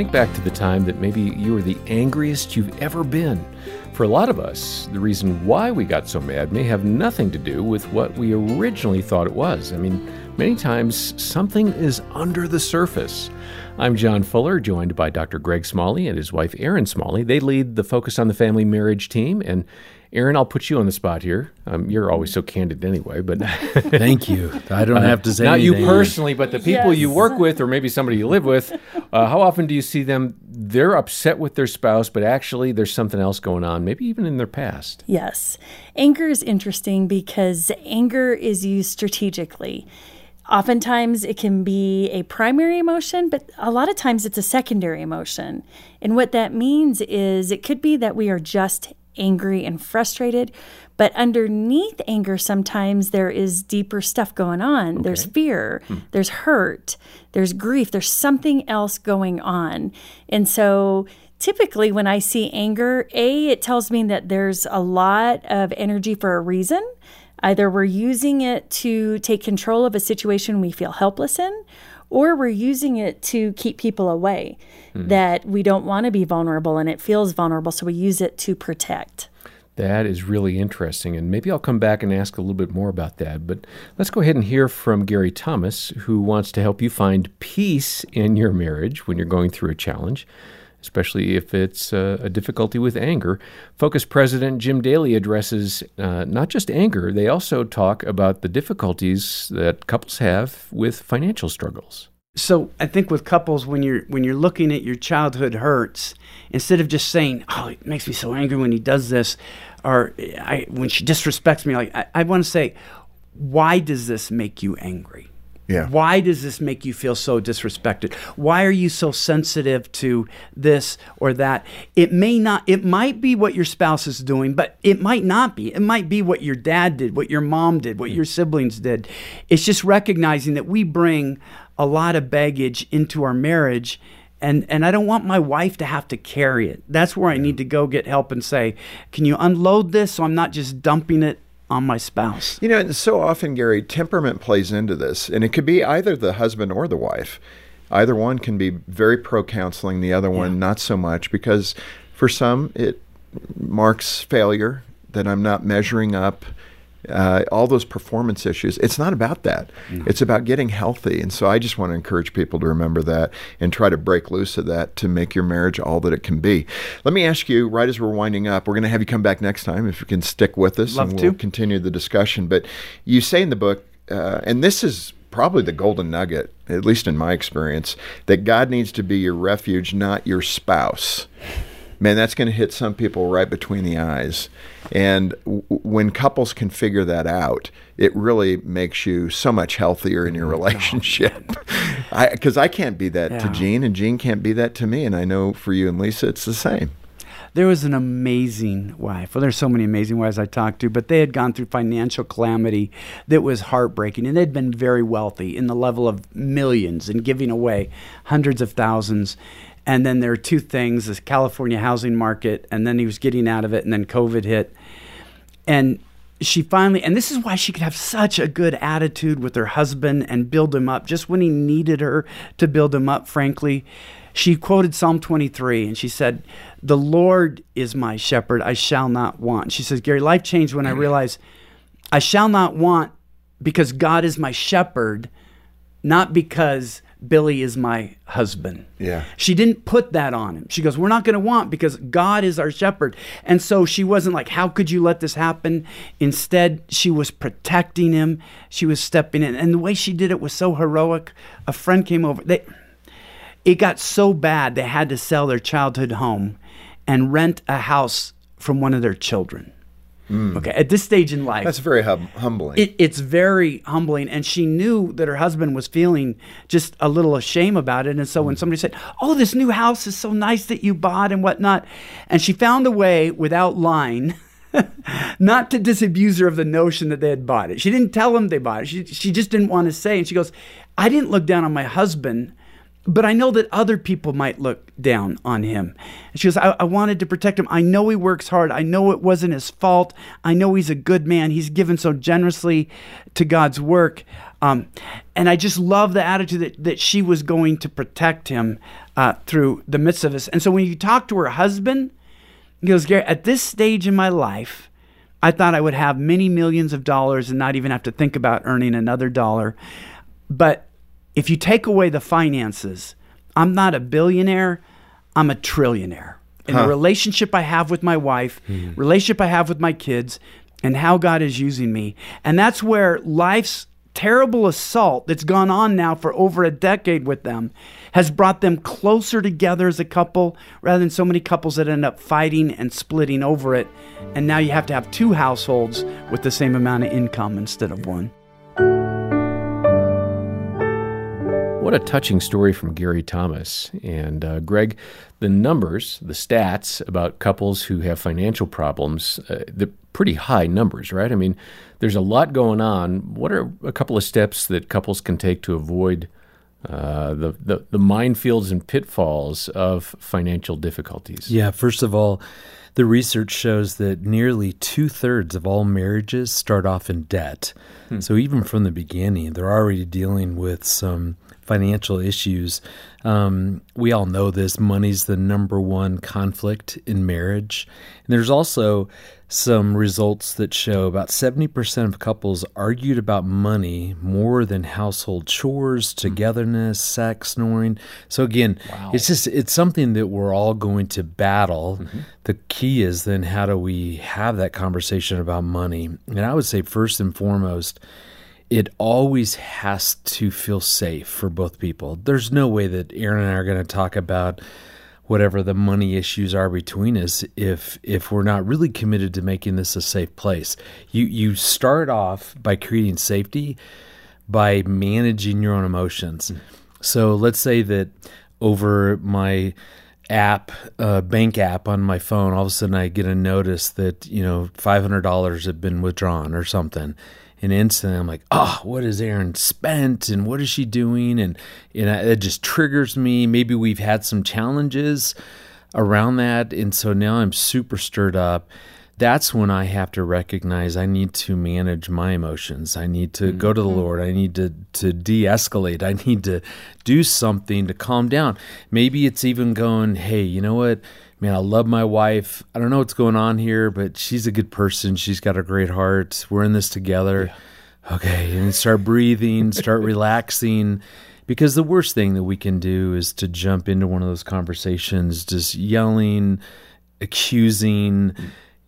Think back to the time that maybe you were the angriest you've ever been. For a lot of us, the reason why we got so mad may have nothing to do with what we originally thought it was. I mean, many times something is under the surface. I'm John Fuller, joined by Dr. Greg Smalley and his wife Erin Smalley. They lead the Focus on the Family Marriage team, and Erin, I'll put you on the spot here. Um, you're always so candid anyway, but thank you. I don't uh, have to say not anything. you personally, but the people yes. you work with, or maybe somebody you live with. Uh, how often do you see them? They're upset with their spouse, but actually there's something else going on, maybe even in their past. Yes, anger is interesting because anger is used strategically. Oftentimes, it can be a primary emotion, but a lot of times it's a secondary emotion. And what that means is it could be that we are just angry and frustrated. But underneath anger, sometimes there is deeper stuff going on. Okay. There's fear, hmm. there's hurt, there's grief, there's something else going on. And so typically when I see anger, A, it tells me that there's a lot of energy for a reason. Either we're using it to take control of a situation we feel helpless in, or we're using it to keep people away mm. that we don't want to be vulnerable and it feels vulnerable, so we use it to protect. That is really interesting, and maybe I'll come back and ask a little bit more about that. But let's go ahead and hear from Gary Thomas, who wants to help you find peace in your marriage when you're going through a challenge especially if it's uh, a difficulty with anger. Focus President Jim Daly addresses uh, not just anger, they also talk about the difficulties that couples have with financial struggles. So I think with couples, when you're when you're looking at your childhood hurts, instead of just saying, "Oh, it makes me so angry when he does this," or I, when she disrespects me, like I, I want to say, "Why does this make you angry?" Yeah. Why does this make you feel so disrespected? Why are you so sensitive to this or that? It may not, it might be what your spouse is doing, but it might not be. It might be what your dad did, what your mom did, what mm. your siblings did. It's just recognizing that we bring a lot of baggage into our marriage and and I don't want my wife to have to carry it. That's where I need to go get help and say, "Can you unload this so I'm not just dumping it on my spouse. You know, and so often, Gary, temperament plays into this, and it could be either the husband or the wife. Either one can be very pro counseling, the other one yeah. not so much, because for some it marks failure that I'm not measuring up uh, all those performance issues. It's not about that. Mm. It's about getting healthy. And so I just want to encourage people to remember that and try to break loose of that to make your marriage all that it can be. Let me ask you, right as we're winding up, we're going to have you come back next time if you can stick with us Love and we'll continue the discussion. But you say in the book, uh, and this is probably the golden nugget, at least in my experience, that God needs to be your refuge, not your spouse man, that's going to hit some people right between the eyes. And w- when couples can figure that out, it really makes you so much healthier in your oh relationship. Because I, I, can't be that yeah. to Jean, and Jean can't be that to me. And I know for you and Lisa, it's the same. There was an amazing wife. Well, there's so many amazing wives I talked to, but they had gone through financial calamity that was heartbreaking, and they'd been very wealthy in the level of millions and giving away hundreds of thousands and then there are two things the California housing market, and then he was getting out of it, and then COVID hit. And she finally, and this is why she could have such a good attitude with her husband and build him up just when he needed her to build him up, frankly. She quoted Psalm 23 and she said, The Lord is my shepherd, I shall not want. She says, Gary, life changed when I mm-hmm. realized I shall not want because God is my shepherd, not because Billy is my husband. Yeah. She didn't put that on him. She goes, We're not going to want because God is our shepherd. And so she wasn't like, How could you let this happen? Instead, she was protecting him. She was stepping in. And the way she did it was so heroic. A friend came over. They, it got so bad they had to sell their childhood home and rent a house from one of their children. Mm. Okay, at this stage in life, that's very hum- humbling. It, it's very humbling, and she knew that her husband was feeling just a little ashamed about it. And so, mm. when somebody said, "Oh, this new house is so nice that you bought and whatnot," and she found a way without lying. not to disabuse her of the notion that they had bought it. She didn't tell him they bought it. She, she just didn't want to say. And she goes, I didn't look down on my husband but I know that other people might look down on him. she goes, I, I, wanted to protect him. I know he works hard. I know it wasn't his fault. I know he's a good man. He's given so generously to God's work. Um, and I just love the attitude that, that she was going to protect him uh, through the midst of this. And so when you talk to her husband, he goes, Gary, at this stage in my life, I thought I would have many millions of dollars and not even have to think about earning another dollar. But if you take away the finances, I'm not a billionaire, I'm a trillionaire. In the relationship I have with my wife, hmm. relationship I have with my kids, and how God is using me. And that's where life's terrible assault that's gone on now for over a decade with them has brought them closer together as a couple rather than so many couples that end up fighting and splitting over it. And now you have to have two households with the same amount of income instead of one. What a touching story from Gary Thomas. And uh, Greg, the numbers, the stats about couples who have financial problems, uh, they're pretty high numbers, right? I mean, there's a lot going on. What are a couple of steps that couples can take to avoid uh, the, the, the minefields and pitfalls of financial difficulties? Yeah, first of all, the research shows that nearly two thirds of all marriages start off in debt. So even from the beginning, they're already dealing with some financial issues. Um, we all know this money's the number one conflict in marriage. And there's also some results that show about 70% of couples argued about money more than household chores, togetherness, sex, snoring. So again, it's just it's something that we're all going to battle. The key is then how do we have that conversation about money? And I would say first and foremost, it always has to feel safe for both people. There's no way that Erin and I are going to talk about whatever the money issues are between us if if we're not really committed to making this a safe place. You you start off by creating safety by managing your own emotions. So let's say that over my app, uh, bank app on my phone, all of a sudden I get a notice that you know five hundred dollars have been withdrawn or something, and instantly I'm like, oh, what is Erin spent and what is she doing? And, and it just triggers me. Maybe we've had some challenges around that. And so now I'm super stirred up. That's when I have to recognize I need to manage my emotions. I need to go to the mm-hmm. Lord. I need to, to de escalate. I need to do something to calm down. Maybe it's even going, hey, you know what? Man, I love my wife. I don't know what's going on here, but she's a good person. She's got a great heart. We're in this together. Okay. And start breathing, start relaxing. Because the worst thing that we can do is to jump into one of those conversations just yelling, accusing.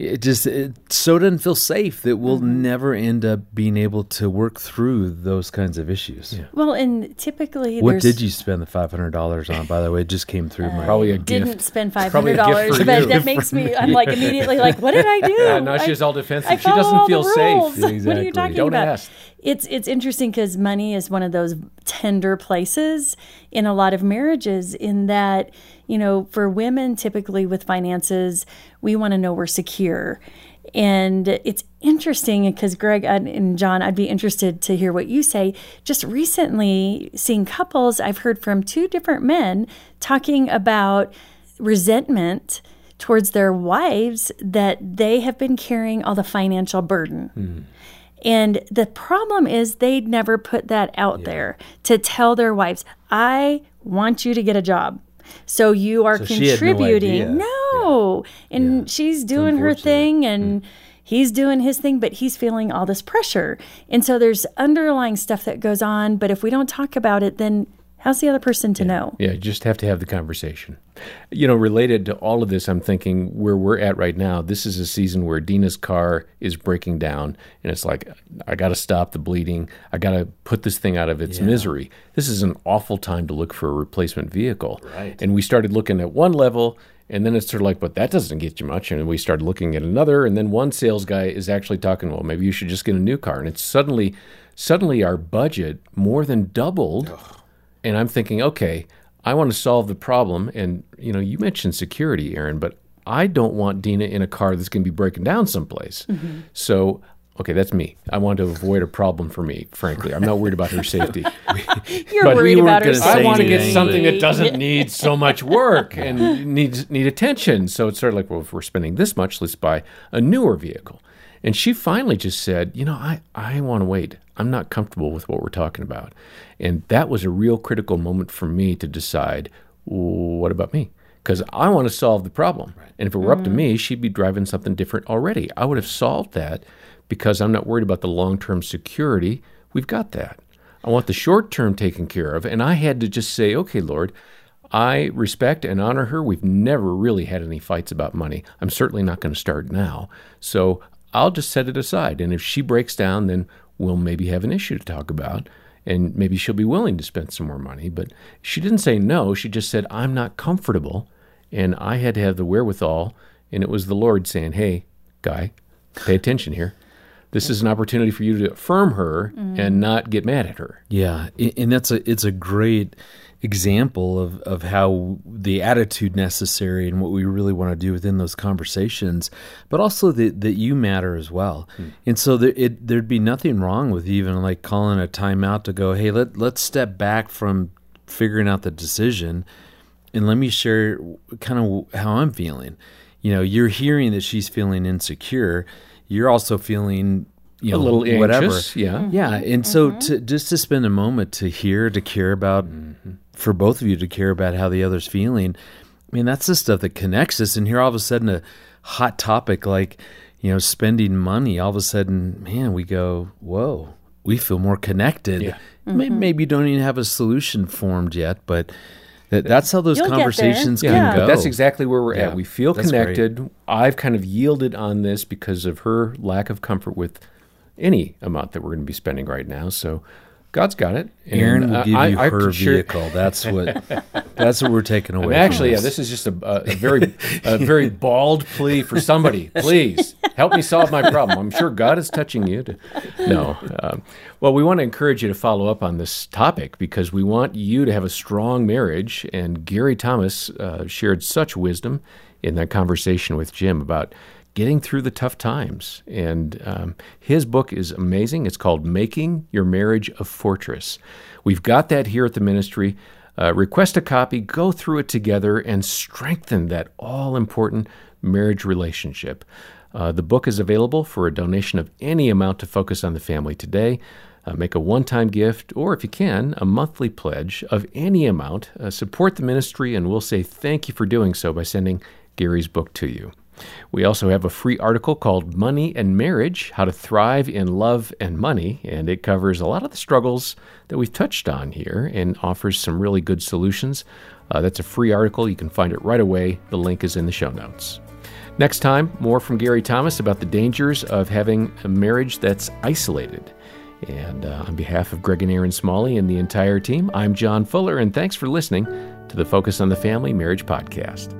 It just it so doesn't feel safe that we'll mm-hmm. never end up being able to work through those kinds of issues. Well, and typically, What did you spend the five hundred dollars on? By the way, it just came through my Probably a didn't gift. spend five Probably hundred a gift dollars, but you. that makes me. I'm like immediately like, what did I do? Yeah, now I- she's all defensive. I She doesn't all feel the safe. rules. What are you talking Don't about? ask. It's it's interesting because money is one of those tender places in a lot of marriages. In that, you know, for women typically with finances, we want to know we're secure. And it's interesting because Greg and- John, I'd be interested to hear what you say. Just recently, seeing couples, I've heard from two different men talking about resentment towards their wives that they have been carrying all the financial burden. Hmm. And the problem is they'd never put that out there to tell their wives, I want you to get a job. So you are So no contributing. idea. No. And she's doing her thing and he's doing his thing, but he's feeling all this pressure. And so there's underlying stuff that goes on. But if we don't talk about it, then how's the other person to know? Yeah, you just have to have the conversation. You know, related to all of this, I'm thinking where we're at right now, this is a season where Dena's car is breaking down, and it's like, I got to stop the bleeding. I got to put this thing out of its misery. This is an awful time to look for a replacement vehicle. Right. And we started looking at one level, and then it's sort of like, but that doesn't get you much. And we started looking at another, and then one sales guy is actually talking, well, maybe you should just get a new car. And it's suddenly, suddenly our budget more than doubled and I'm thinking, okay, I want to solve the problem. And you know, you mentioned security, Erin, but I don't want Dena in a car that's going to be breaking down someplace. Mm-hmm. So, okay, that's me. I want to avoid a problem for me. Frankly, I'm not worried about her safety. You're But worried we about her gonna I want to get something that doesn't need so much work and needs need attention. So it's sort of like, well, if we're spending this much, let's buy a newer vehicle. And she finally just said, you know, I, I want to wait. I'm not comfortable with what we're talking about. And that was a real critical moment for me to decide what about me? Because I want to solve the problem. And if it were up to mm-hmm. me, she'd be driving something different already. I would have solved that because I'm not worried about the long term security. We've got that. I want the short term taken care of. And I had to just say, okay, Lord, I respect and honor her. We've never really had any fights about money. I'm certainly not going to start now. So I'll just set it aside. And if she breaks down, then we'll maybe have an issue to talk about. And maybe she'll be willing to spend some more money. But she didn't say no. She just said, I'm not comfortable. And I had to have the wherewithal. And it was the Lord saying, hey, guy, pay attention here. This is an opportunity for you to affirm her and not get mad at her. Yeah, and that's a it's a great example of of how the attitude necessary and what we really want to do within those conversations, but also that that you matter as well. Hmm. And so there, it there'd be nothing wrong with even like calling a timeout to go, hey, let let's step back from figuring out the decision, and let me share kind of how I'm feeling. You know, you're hearing that she's feeling insecure. You're also feeling you A know little whatever. anxious, yeah. Mm-hmm. Yeah, and so mm-hmm. to just to spend a moment to hear, to care about, for both of you to care about how the other's feeling. I mean, that's the stuff that connects us. And here, all of a sudden, a hot topic like you know spending money. All of a sudden, man, we go, whoa, we feel more connected. Yeah. May- mm-hmm. Maybe don't even have a solution formed yet, but that, that's how those You'll conversations Yeah. go. But that's exactly where we're Yeah, at. We feel that's great. connected. I've kind of yielded on this because of her lack of comfort with any amount that we're going to be spending right now. So God's got it. And, Erin will uh, give I- you I her share- vehicle. That's what. that's what we're taking away. And from actually, yeah, this. this is just a, a, a very, a very bald plea for somebody. Please help me solve my problem. I'm sure God is touching you. To, no, um, well, we want to encourage you to follow up on this topic because we want you to have a strong marriage. And Gary Thomas uh, shared such wisdom in that conversation with Jim about getting through the tough times. And um, his book is amazing. It's called Making Your Marriage a Fortress. We've got that here at the ministry. Uh, request a copy, go through it together, and strengthen that all important marriage relationship. Uh, the book is available for a donation of any amount to focus on the family today. Uh, make a one time gift, or if you can, a monthly pledge of any amount. Uh, support the ministry, and we'll say thank you for doing so by sending Gary's book to you. We also have a free article called Money and Marriage How to Thrive in Love and Money, and it covers a lot of the struggles that we've touched on here and offers some really good solutions. Uh, that's a free article. You can find it right away. The link is in the show notes. Next time, more from Gary Thomas about the dangers of having a marriage that's isolated. And uh, on behalf of Greg and Erin Smalley and the entire team, I'm John Fuller, and thanks for listening to the Focus on the Family Marriage Podcast.